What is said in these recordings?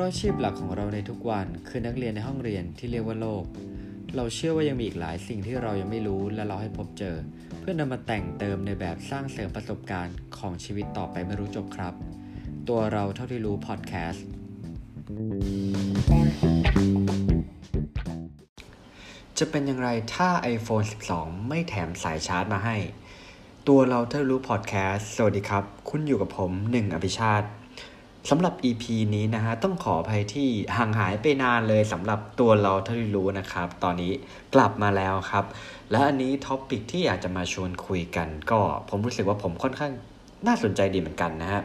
ราะอาชีพหลักของเราในทุกวันคือนักเรียนในห้องเรียนที่เรียกว่าโลก เราเชื่อว่ายังมีอีกหลายสิ่งที่เรายังไม่รู้และเราให้พบเจอ เพื่อนำมาแต่งเติมในแบบสร้างเสริมประสบการณ์ของชีวิตต่อไปไม่รู้จบครับ ตัวเราเท่าที่รู้พอดแคสต์จะเป็นอย่างไรถ้า iPhone 12 ไม่แถมสายชาร์จมาให้ ตัวเราเท่ารู้พอดแคสต์สวัสดีครับ คุณอยู่กับผมหนึ่งอภิชาติ สำหรับ EP นี้นะฮะต้องขออภัยที่ห่างหายไปนานเลยสำหรับตัวเราเท่าที่รู้นะครับ ตอนนี้กลับมาแล้วครับ และอันนี้ท็อปิกที่อยากจะมาชวนคุยกัน ก็ผมรู้สึกว่าผมค่อนข้างน่าสนใจดีเหมือนกันนะฮะ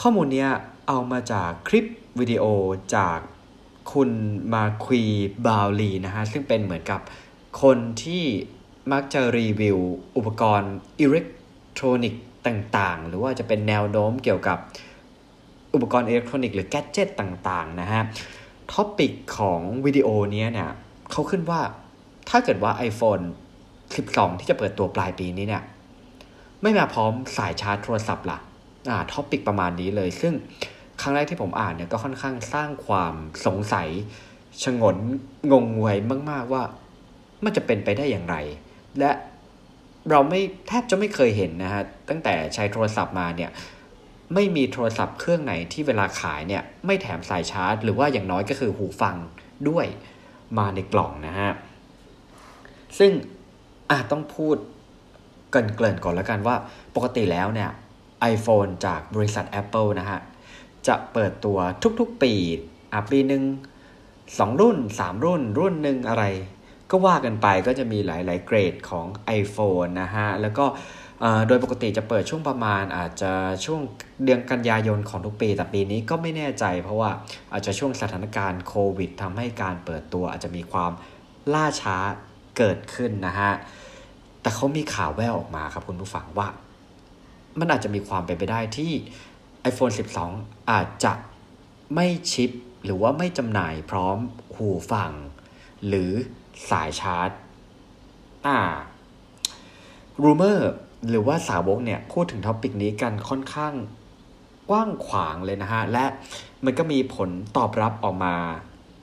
ข้อมูลเนี้ยเอามาจากคลิปวิดีโอจากคุณมาควีบาวลีนะฮะซึ่งเป็นเหมือนกับคนที่มักจะรีวิวอุปกรณ์อิเล็กทรอนิกส์ต่างๆ หรือว่าจะเป็นแนวโน้มเกี่ยวกับ อุปกรณ์อิเล็กทรอนิกส์หรือแกจ g e t ต่างๆนะฮะ topic ของวิดีโอนี้เนี่ยเขาขึ้นว่าถ้าเกิดว่า iPhone 12 ที่จะเปิดตัวปลายปีนี้เนี่ยไม่มาพร้อมสายชาร์จโทรศัพท์ล่ะอ่า topic ประมาณนี้เลย ซึ่งครั้งแรกที่ผมอ่านเนี่ยก็ค่อนข้างสร้างความสงสัยชงนงงงวยมาก ๆว่ามันจะเป็นไปได้อย่างไร และเราไม่แทบจะไม่เคยเห็นนะฮะตั้งแต่ใช้โทรศัพท์มาเนี่ย ไม่มีโทรศัพท์เครื่องไหนที่เวลาขายเนี่ยไม่แถมสายชาร์จ หรือว่าอย่างน้อยก็คือหูฟังด้วยมาในกล่องนะฮะ ซึ่งอาจต้องพูดเกริ่นๆก่อนแล้วกันว่าปกติแล้วเนี่ย iPhone จากบริษัท Apple นะฮะ จะเปิดตัวทุกๆปีอะปีหนึ่งสองรุ่นสามรุ่น รุ่นหนึ่งอะไร ก็ว่ากันไปก็จะมีหลายๆเกรดของ iPhone นะฮะ แล้วก็ โดยปกติจะเปิดช่วงประมาณอาจจะช่วงเดือนกันยายนของทุกปี แต่ปีนี้ก็ไม่แน่ใจ เพราะว่าอาจจะช่วงสถานการณ์โควิดทำให้การเปิดตัวอาจจะมีความล่าช้าเกิดขึ้นนะฮะ แต่เขามีข่าวแววออกมาครับคุณผู้ฟังว่า มันอาจจะมีความเป็นไปได้ที่ iPhone 12 อาจจะไม่ชิป หรือว่าไม่จำหน่ายพร้อมหูฟัง หรือสายชาร์จ อ่ารูเมอร์ หรือว่าสาวกเนี่ยพูดถึงท็อปิกนี้กันค่อนข้างกว้างขวางเลยนะฮะ และมันก็มีผลตอบรับออกมา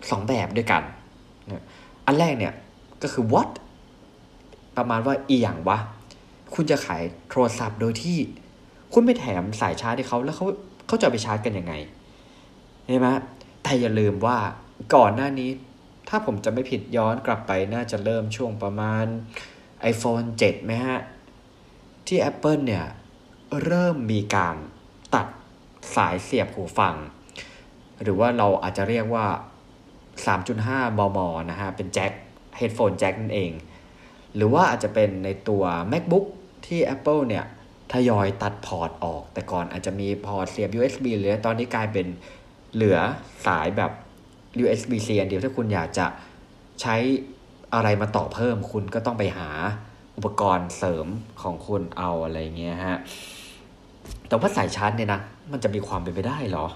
สองแบบด้วยกัน อันแรกเนี่ยก็คือ what ประมาณว่าอีอย่างวะ คุณจะขายโทรศัพท์โดยที่ คุณไม่แถมสายชาร์จให้เขาแล้วเขาเขาจะไปชาร์จกันยังไงเห็นไหมแต่อย่าลืมว่าก่อนหน้านี้ ถ้าผมจะไม่ผิดย้อนกลับไปน่าจะเริ่มช่วงประมาณ iPhone 7ไหมฮะ ที่ Apple เนี่ยเริ่มมีการตัดสายเสียบหูฟัง หรือว่าเราอาจจะเรียกว่า 3.5 มม นะฮะ เป็นแจ็ค headphone jack นั่นเอง หรือว่าอาจจะเป็นในตัว MacBook ที่ Apple เนี่ยทยอยตัดพอร์ตออก แต่ก่อนอาจจะมีพอร์ตเสียบ USB หรือตอนนี้กลายเป็นเหลือสายแบบ USB-C อันเดียวถ้าคุณอยากจะใช้อะไรมาต่อเพิ่มคุณก็ต้องไปหา อุปกรณ์เสริมของคุณเอาอะไรเงี้ยฮะ แต่ว่าสายชาร์จเนี่ยนะ มันจะมีความเป็นไปได้หรอ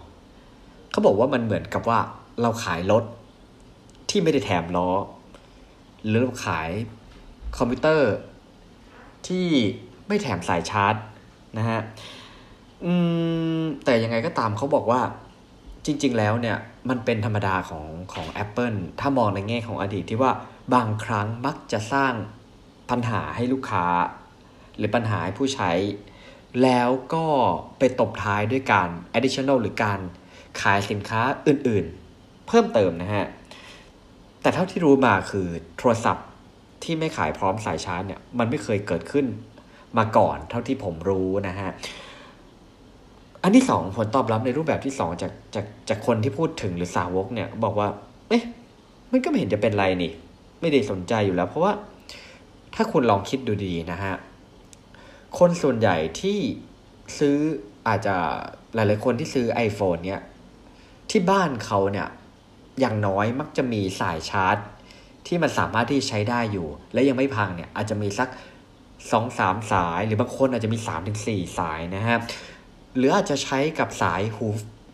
เขาบอกว่ามันเหมือนกับว่าเราขายรถที่ไม่ได้แถมล้อ หรือเราขายคอมพิวเตอร์ที่ไม่แถมสายชาร์จนะฮะ อืม แต่ยังไงก็ตามเขาบอกว่าจริง ๆ แล้วเนี่ยมันเป็นธรรมดาของของ Apple ถ้ามองในแง่ของอดีตที่ว่าบางครั้งมักจะสร้าง ปัญหาให้ลูกค้า หรือปัญหาให้ผู้ใช้ แล้วก็ไปตบท้ายด้วยการ additional หรือการขายสินค้าอื่นๆ เพิ่มเติมนะฮะ แต่เท่าที่รู้มาคือโทรศัพท์ที่ไม่ขายพร้อมสายชาร์จเนี่ยมันไม่เคยเกิดขึ้นมาก่อนเท่าที่ผมรู้นะฮะ อันที่สองผลตอบรับในรูปแบบที่สองจากจากจากคนที่พูดถึงหรือสาวกเนี่ยบอกว่า เอ๊ะ มันก็ไม่เห็นจะเป็นไรนี่ ไม่ได้สนใจอยู่แล้ว เพราะว่า ถ้าคุณลองคิดดูดีนะฮะ คนส่วนใหญ่ที่ซื้ออาจจะหลายๆคนที่ซื้อ iPhone เนี่ย ที่บ้านเขาเนี่ย อย่างน้อยมักจะมีสายชาร์จ ที่มันสามารถที่ใช้ได้อยู่ และยังไม่พังเนี่ย อาจจะมีสักสองสามสายหรือบางคนอาจจะมีสามถึงสี่สายนะฮะ หรืออาจจะใช้กับสายหู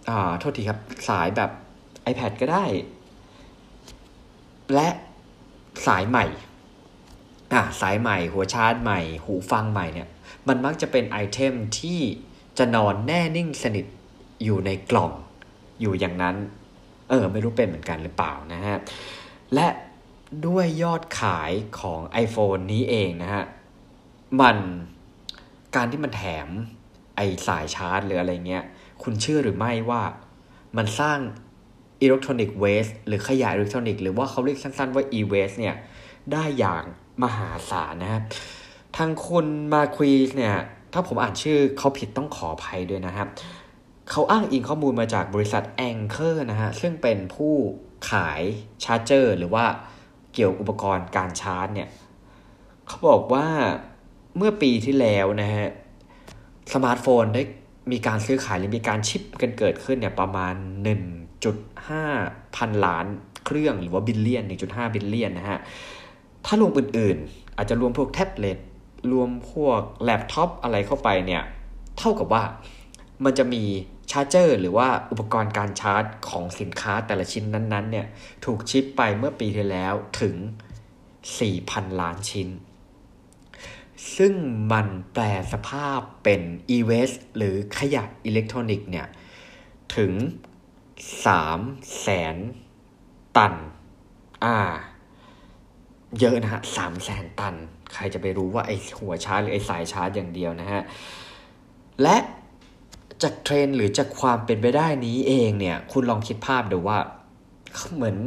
อ่าโทษทีครับ สายแบบ iPad ก็ได้ และสายใหม่ อะสายใหม่ หัวชาร์จใหม่ หูฟังใหม่เนี่ย มันมักจะเป็นไอเทมที่จะนอนแน่นิ่งสนิทอยู่ในกล่องอยู่อย่างนั้น เออ ไม่รู้เป็นเหมือนกันหรือเปล่านะฮะ และด้วยยอดขายของ iPhone นี้เองนะฮะ มันการที่มันแถมไอสายชาร์จหรืออะไรเงี้ย คุณเชื่อหรือไม่ว่ามันสร้าง electronic waste หรือขยะอิเล็กทรอนิกส์หรือว่าเขาเรียกสั้นๆว่า e-waste เนี่ย ได้อย่าง มหาศาลนะครับทางคุณ Marques เนี่ยถ้าผมอ่านชื่อเขาผิดต้องขออภัยด้วยนะครับเขาอ้างอิงข้อมูลมาจากบริษัท Anker นะฮะซึ่งเป็นผู้ขาย charger หรือว่าเกี่ยวอุปกรณ์การชาร์จเนี่ยเขาบอกว่าเมื่อปีที่แล้วนะฮะสมาร์ทโฟนได้มีการซื้อขายหรือมีการ ship กันเกิดขึ้นเนี่ยประมาณ 1.5 พันล้านเครื่องหรือว่า billion 1.5 billion นะฮะ ถ้ารวมอื่นๆ อาจจะรวมพวกแท็บเล็ตรวมพวกแล็ปท็อปอะไรเข้าไปเนี่ยเท่ากับว่ามันจะมี charger หรือว่าอุปกรณ์การชาร์จของสินค้าแต่ละชิ้นนั้นๆเนี่ยถูก ship ไปเมื่อปีที่แล้วถึง 4,000 ล้านชิ้น ซึ่งมันแปลสภาพเป็น e-waste หรือขยะอิเล็กทรอนิกส์เนี่ยถึง3แสนตัน อ่า เยอะนะฮะสามแสนตัน ใครจะไปรู้ว่าไอหัวชาร์จหรือไอสายชาร์จอย่างเดียวนะฮะ และจากเทรนหรือจากความเป็นไปได้นี้เองเนี่ย คุณลองคิดภาพดูว่า เหมือน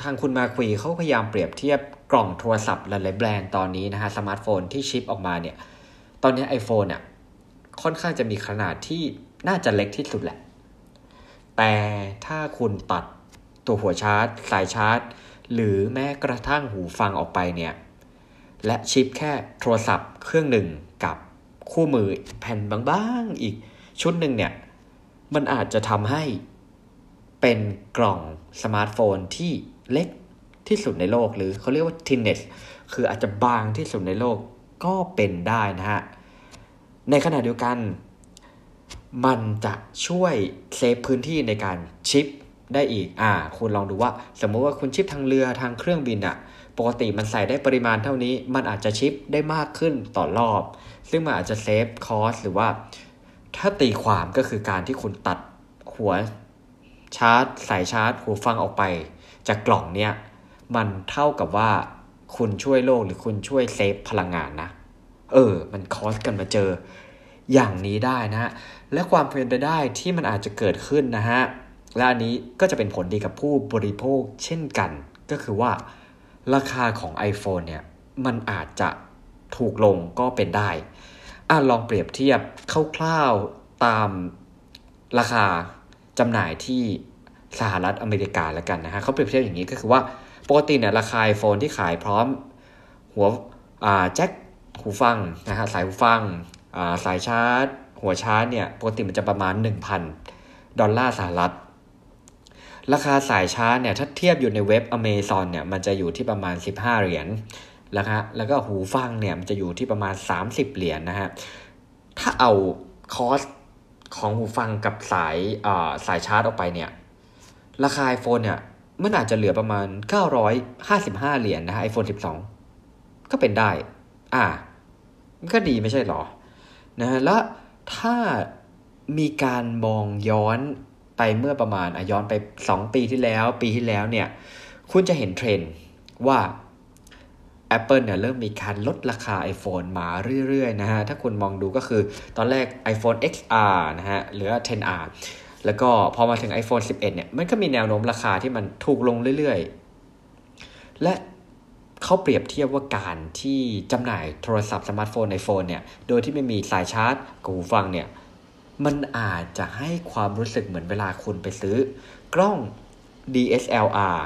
ทางคุณ Marques เขาพยายามเปรียบเทียบกล่องโทรศัพท์หลายๆแบรนด์ตอนนี้นะฮะสมาร์ทโฟนที่ ship ออกมาเนี่ย ตอนนี้ iPhone เนี่ยค่อนข้างจะมีขนาดที่น่าจะเล็กที่สุดแหละ แต่ถ้าคุณตัดตัวหัวชาร์จ สายชาร์จ หรือแม้กระทั่งหูฟังออกไปเนี่ย และ ship แค่โทรศัพท์เครื่องหนึ่งกับคู่มือแผ่นบางๆอีกชุดหนึ่งเนี่ย มันอาจจะทำให้เป็นกล่องสมาร์ทโฟนที่เล็กที่สุดในโลกหรือเขาเรียกว่า thinnest คืออาจจะบางที่สุดในโลกก็เป็นได้นะฮะ ในขณะเดียวกัน มันจะช่วย save พื้นที่ในการ ship ได้อีก อ่า คุณลองดูว่า สมมติว่าคุณ ship ทางเรือทางเครื่องบินอะปกติมันใส่ได้ปริมาณเท่านี้ มันอาจจะ ship ได้มากขึ้นต่อรอบ ซึ่งมันอาจจะ save cost หรือว่า ถ้าตีความก็คือการที่คุณตัดหัวชาร์จ สายชาร์จหูฟังออกไป จากกล่องเนี้ยมันเท่ากับว่าคุณช่วยโลกหรือคุณช่วย save พลังงานนะ เออ มัน cross กันมาเจอ อย่างนี้ได้นะฮะ และความเป็นไปได้ที่มันอาจจะเกิดขึ้นนะฮะ และอันนี้ก็จะเป็นผลดีกับผู้บริโภคเช่นกัน ก็คือว่าราคาของ iPhone เนี่ยมันอาจจะถูกลงก็เป็นได้อะลองเปรียบเทียบคร่าวๆตามราคาจำหน่ายที่สหรัฐอเมริกาแล้วกันนะฮะเขาเปรียบเทียบอย่างนี้ก็คือว่าปกติเนี่ยราคา iPhone ที่ขายพร้อมหัวแจ็คหูฟังนะฮะสายหูฟังสายชาร์จ หัวชาร์จเนี่ยปกติมันจะประมาณ 1,000 ดอลลาร์สหรัฐ ราคาสายชาร์จเนี่ยถ้าเทียบอยู่ในเว็บ Amazon เนี่ยมันจะอยู่ที่ประมาณ 15 เหรียญแล้วฮะแล้วก็หูฟังเนี่ยมันจะอยู่ที่ประมาณ 30 เหรียญนนะฮะถ้าเอาคอสของหูฟังกับสายสายชาร์จออกไปเนี่ยราคา iPhone เนี่ยมันอาจจะเหลือประมาณ 955 เหรียญนนะฮะ iPhone 12 ก็เป็นได้ อ่ามันก็ดีไม่ใช่หรอนะฮะแล้วถ้ามีการมองย้อน ไปเมื่อประมาณอะย้อนไป 2 ปีที่แล้ว ปีที่แล้วเนี่ย คุณจะเห็นเทรนด์ว่า Apple เนี่ยเริ่มมีการลดราคา iPhone มาเรื่อยๆนะฮะ ถ้าคุณมองดูก็คือตอนแรก iPhone XR นะฮะหรือ 10R แล้วก็พอมาถึง iPhone 11 เนี่ย มันก็มีแนวโน้มราคาที่มันถูกลงเรื่อยๆ และเขาเปรียบเทียบว่าการที่จำหน่ายโทรศัพท์สมาร์ทโฟน iPhone เนี่ย โดยที่ไม่มีสายชาร์จกับหูฟังเนี่ย มันอาจจะให้ความรู้สึกเหมือนเวลาคุณไปซื้อกล้อง DSLR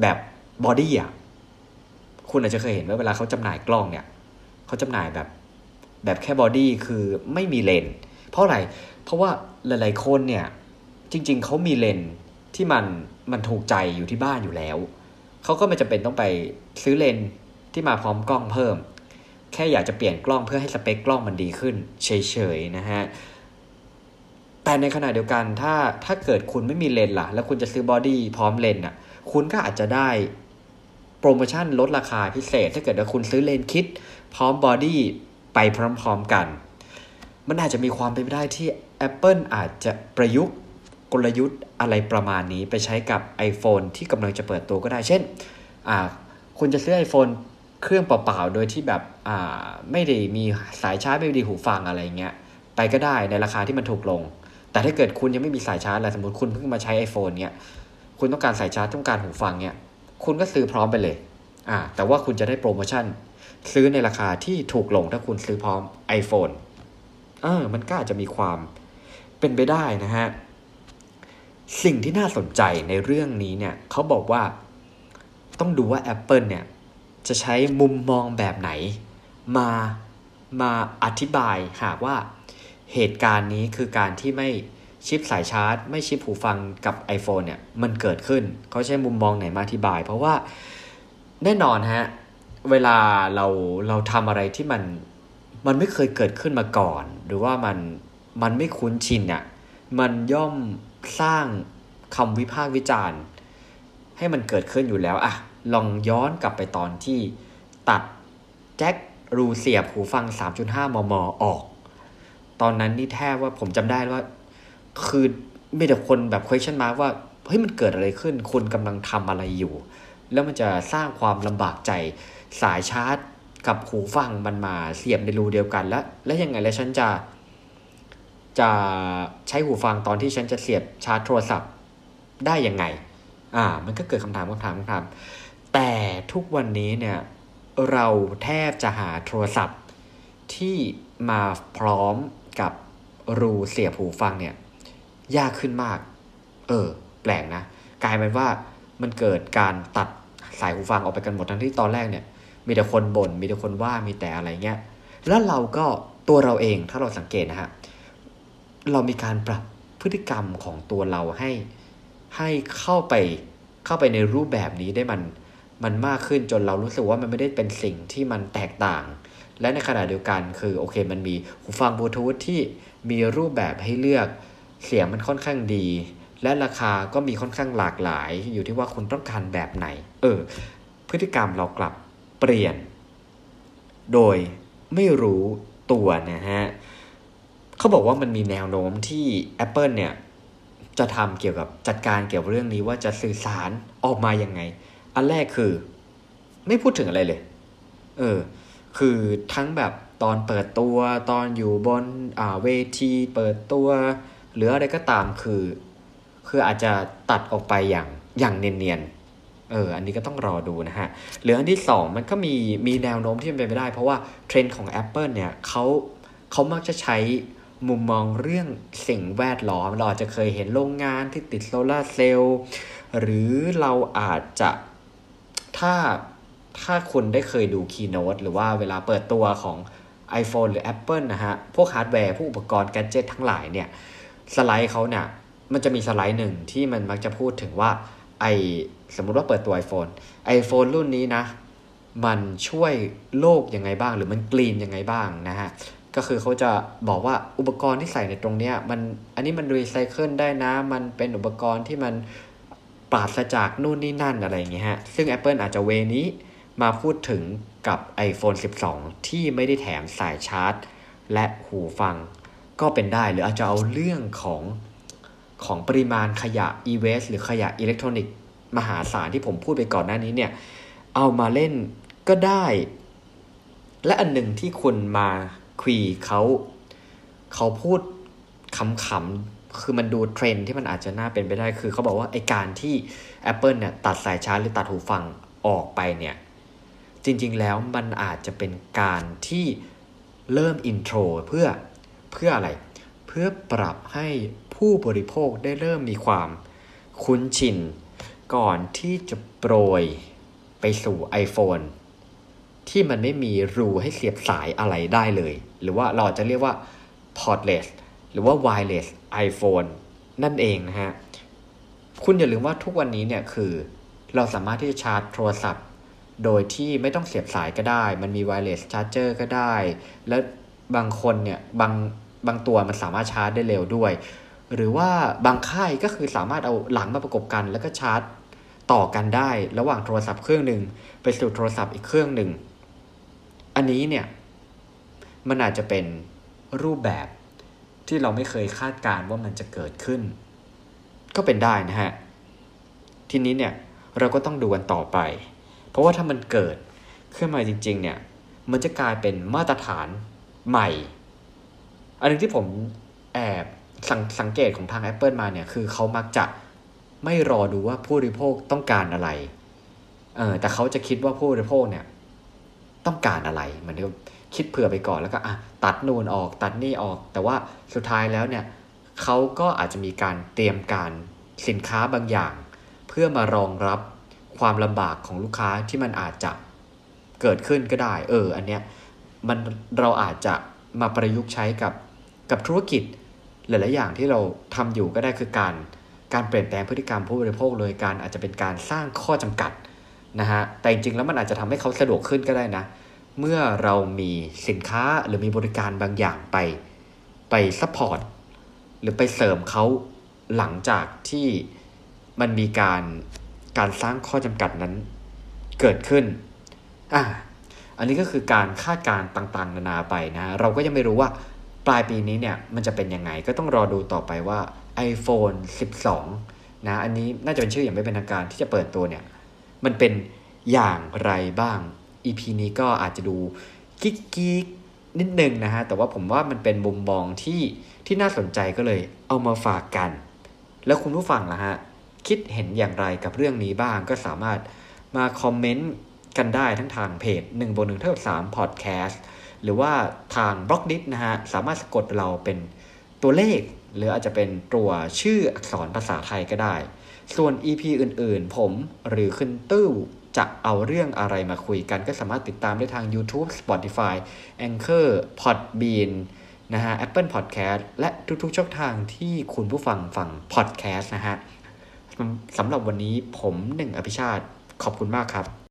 แบบ body อะ คุณอาจจะเคยเห็นว่าเวลาเขาจำหน่ายกล้องเนี่ยเขาจำหน่ายแบบแบบแค่ body คือไม่มีเลน เพราะอะไร เพราะว่าหลายๆคนเนี่ย จริง ๆเขามีเลนที่มันมันถูกใจอยู่ที่บ้านอยู่แล้ว เขาก็ไม่จำเป็นต้องไปซื้อเลนที่มาพร้อมกล้องเพิ่ม แค่อยากจะเปลี่ยนกล้องเพื่อให้สเปคกล้องมันดีขึ้นเฉยๆนะฮะ แต่ในขณะเดียวกันถ้าถ้าเกิดคุณไม่มีเลนล่ะ แล้วคุณจะซื้อ body พร้อมเลนอะ คุณก็อาจจะได้โปรโมชั่นลดราคาพิเศษ ถ้าเกิดว่าคุณซื้อ lens kit พร้อม body ไปพร้อมๆกัน มันอาจจะมีความเป็นไปได้ที่ Apple อาจจะประยุกต์กลยุทธ์อะไรประมาณนี้ไปใช้กับ iPhone ที่กำลังจะเปิดตัวก็ได้ เช่น คุณจะซื้อ iPhone เครื่องเปล่าๆ โดยที่แบบไม่ได้มีสายชาร์จไม่ได้หูฟังอะไรเงี้ย ไปก็ได้ในราคาที่มันถูกลง แต่ถ้าเกิดคุณยังไม่มีสายชาร์จอะไรสมมติคุณเพิ่งมาใช้ iPhone เนี้ยคุณต้องการสายชาร์จต้องการหูฟังเนี้ยคุณก็ซื้อพร้อมไปเลย อ่า แต่ว่าคุณจะได้โปรโมชั่น ซื้อในราคาที่ถูกลงถ้าคุณซื้อพร้อม iPhone เออ มันก็อาจจะมีความเป็นไปได้นะฮะ สิ่งที่น่าสนใจในเรื่องนี้เนี่ยเขาบอกว่าต้องดูว่า Apple เนี่ยจะใช้มุมมองแบบไหน มามาอธิบายหากว่า เหตุการณ์นี้คือการที่ไม่ชิปสายชาร์จ ไม่ชิปหูฟังกับ iPhone เนี่ยมันเกิดขึ้นเขาใช้มุมมองไหนมาอธิบาย เพราะว่าแน่นอนฮะเวลาเราเราทำอะไรที่มันมันไม่เคยเกิดขึ้นมาก่อน หรือว่ามันมันไม่คุ้นชินเนี่ยมันย่อมสร้างคำวิพากษ์วิจารณ์ ให้มันเกิดขึ้นอยู่แล้วอะลองย้อนกลับไปตอนที่ตัดแจ็ครูเสียบหูฟัง 3.5 มม ออก ตอนนั้นนี่แทบว่าผมจำได้ว่า คือมีแต่คนแบบ question mark ว่าเฮ้ยมันเกิดอะไรขึ้นคุณกำลังทำอะไรอยู่ แล้วมันจะสร้างความลำบากใจสายชาร์จกับหูฟังมันมาเสียบในรูเดียวกันแล้วแล้วยังไงแล้วฉันจะจะใช้หูฟังตอนที่ฉันจะเสียบชาร์จโทรศัพท์ได้ยังไง อ่า มันก็เกิดคำถามคำถามคำถาม แต่ทุกวันนี้เนี่ย เราแทบจะหาโทรศัพท์ที่มาพร้อม กับรูเสียบหูฟังเนี่ย ยากขึ้นมาก เออ แปลกนะ กลายเป็นว่ามันเกิดการตัดสายหูฟังออกไปกันหมดทั้งที่ตอนแรกเนี่ย มีแต่คนบน่นมีแต่คนว่ามีแต่อะไรเงี้ยแล้วเราก็ตัวเราเองถ้าเราสังเกตนะฮะเรามีการปรับพฤติกรรมของตัวเราให้ให้เข้าไปเข้าไปในรูปแบบนี้ได้มันมันมากขึ้นจนเรารู้สึกว่ามันไม่ได้เป็นสิ่งที่มันแตกต่าง และในขณะเดียวกันคือโอเคมันมีหูฟังบลูทูธที่มีรูปแบบให้เลือกเสียงมันค่อนข้างดี และราคาก็มีค่อนข้างหลากหลาย อยู่ที่ว่าคุณต้องการแบบไหน เออ พฤติกรรมเรากลับเปลี่ยน โดยไม่รู้ตัวนะฮะเขาบอกว่ามันมีแนวโน้มที่ Apple เนี่ยจะทำเกี่ยวกับจัดการเกี่ยวกับเรื่องนี้ว่าจะสื่อสารออกมายังไง อันแรกคือ ไม่พูดถึงอะไรเลย เออ คือทั้งแบบตอนเปิดตัวตอนอยู่บนอ่าเวทีเปิดตัว หรืออะไรก็ตามคือ คืออาจจะตัดออกไปอย่างอย่างเนียนๆเอออันนี้ก็ต้องรอดูนะฮะหรืออันที่สองมันก็มีมีแนวโน้มที่มันเป็นไปได้ เพราะว่าเทรนด์ของ Apple เนี่ยเขาเขามักจะใช้มุมมองเรื่องสิ่งแวดล้อม เราอาจจะเคยเห็นโรงงานที่ติดโซลาเซลล์หรือเราอาจจะถ้า ถ้าคุณได้เคยดู Keynote หรือว่าเวลาเปิดตัวของ iPhone หรือ Apple นะฮะ พวกฮาร์ดแวร์พวกอุปกรณ์ gadget ทั้งหลายเนี่ย สไลด์เขาเนี่ยมันจะมีสไลด์หนึ่งที่มันมักจะพูดถึงว่าไอสมมุติว่าเปิดตัว iPhone iPhone รุ่นนี้นะ มันช่วยโลกยังไงบ้าง หรือมัน green ยังไงบ้างนะฮะ ก็คือเขาจะบอกว่าอุปกรณ์ที่ใส่ในตรงเนี้ยมันอันนี้มันรีไซเคิลได้นะ มันเป็นอุปกรณ์ที่มันปราศจากนู่นนี่นั่นอะไรอย่างเงี้ยฮะ ซึ่ง Apple อาจจะเวนี้ มาพูดถึงกับ iPhone 12 ที่ไม่ได้แถมสายชาร์จ และหูฟังก็เป็นได้หรืออาจจะเอาเรื่องของของปริมาณขยะ e-waste หรือขยะอิเล็กทรอนิกส์มหาศาลที่ผมพูดไปก่อนหน้านี้เนี่ย เอามาเล่นก็ได้ และอันหนึ่งที่คุณมาควีเขาเขาพูดขำๆ คือมันดูเทรนที่มันอาจจะน่าเป็นไปได้คือเขาบอกว่าไอการที่ Apple เนี่ยตัดสายชาร์จหรือตัดหูฟังออกไปเนี่ย จริง ๆ แล้วมันอาจจะเป็นการที่เริ่มอินโทรเพื่อเพื่ออะไร เพื่อปรับให้ผู้บริโภคได้เริ่มมีความคุ้นชิน ก่อนที่จะโปรยไปสู่ iPhone ที่มันไม่มีรูให้เสียบสายอะไรได้เลย หรือว่าเราจะเรียกว่า portless หรือว่า wireless iPhone นั่นเองนะฮะ คุณอย่าลืมว่าทุกวันนี้เนี่ยคือ เราสามารถที่จะชาร์จโทรศัพท์ โดยที่ไม่ต้องเสียบสายก็ได้ มันมี wireless charger ก็ได้ และบางคนเนี่ยบางบางตัวมันสามารถชาร์จได้เร็วด้วย หรือว่าบางค่ายก็คือสามารถเอาหลังมาประกบกัน แล้วก็ชาร์จต่อกันได้ ระหว่างโทรศัพท์เครื่องหนึ่งไปสู่โทรศัพท์อีกเครื่องหนึ่ง อันนี้เนี่ยมันอาจจะเป็นรูปแบบที่เราไม่เคยคาดการว่ามันจะเกิดขึ้น ก็เป็นได้นะฮะ ทีนี้เนี่ยเราก็ต้องดูกันต่อไป เพราะว่าถ้ามันเกิดขึ้นมาจริง ๆ เนี่ย มันจะกลายเป็นมาตรฐานใหม่ อันนึงที่ผมแอบสงสังเกตของทาง Apple มาเนี่ย คือเขามักจะไม่รอดูว่าผู้บริโภคต้องการอะไร เออแต่เขาจะคิดว่าผู้บริโภคเนี่ย ต้องการอะไรเหมือนที่คิดเผื่อไปก่อนแล้วก็อะตัดนูนออกตัดนี่ออก แต่ว่าสุดท้ายแล้วเนี่ยเขาก็อาจจะมีการเตรียมการสินค้าบางอย่าง เพื่อมารองรับ ความลำบากของลูกค้าที่มันอาจจะเกิดขึ้นก็ได้ เออ อันเนี้ยมันเราอาจจะมาประยุกต์ใช้กับกับธุรกิจหลายๆอย่างที่เราทำอยู่ก็ได้คือการการเปลี่ยนแปลงพฤติกรรมผู้บริโภคเลยการอาจจะเป็นการสร้างข้อจำกัดนะฮะแต่จริงๆแล้วมันอาจจะทำให้เขาสะดวกขึ้นก็ได้นะ เมื่อเรามีสินค้าหรือมีบริการบางอย่างไปไป support หรือไปเสริมเขาหลังจากที่มันมีการ การสร้างข้อจำกัดนั้นเกิดขึ้นอะอันนี้ก็คือการคาดการ์ต่างๆ นานาไปนะ เราก็ยังไม่รู้ว่าปลายปีนี้เนี่ยมันจะเป็นยังไง ก็ต้องรอดูต่อไปว่า iPhone 12 นะ อันนี้น่าจะเป็นชื่ออย่างไม่เป็นทางการที่จะเปิดตัวเนี่ย มันเป็นอย่างไรบ้าง EP นี้ก็อาจจะดูกิ๊กกิ๊กนิดนึงนะฮะ แต่ว่าผมว่ามันเป็นมุมมองที่ที่น่าสนใจก็เลยเอามาฝากกัน แล้วคุณผู้ฟังล่ะฮะ คิดเห็นอย่างไรกับเรื่องนี้บ้างก็สามารถมาคอมเมนต์กันได้ทั้งทางเพจ1บน1เท่ากับ3 Podcast หรือว่าทางบล็อกดินะฮะ สามารถสะกดเราเป็นตัวเลข หรืออาจจะเป็นตัวชื่ออักษรภาษาไทยก็ได้ ส่วน EP อื่นๆ ผมหรือขึ้นตู้จะเอาเรื่องอะไรมาคุยกัน ก็สามารถติดตามได้ทาง YouTube Spotify Anchor Podbean นะฮะ Apple Podcast และทุกๆช่องทางที่คุณผู้ฟังฟัง podcast นะฮะ สำหรับวันนี้ผมหนึ่งอภิชาติขอบคุณมากครับ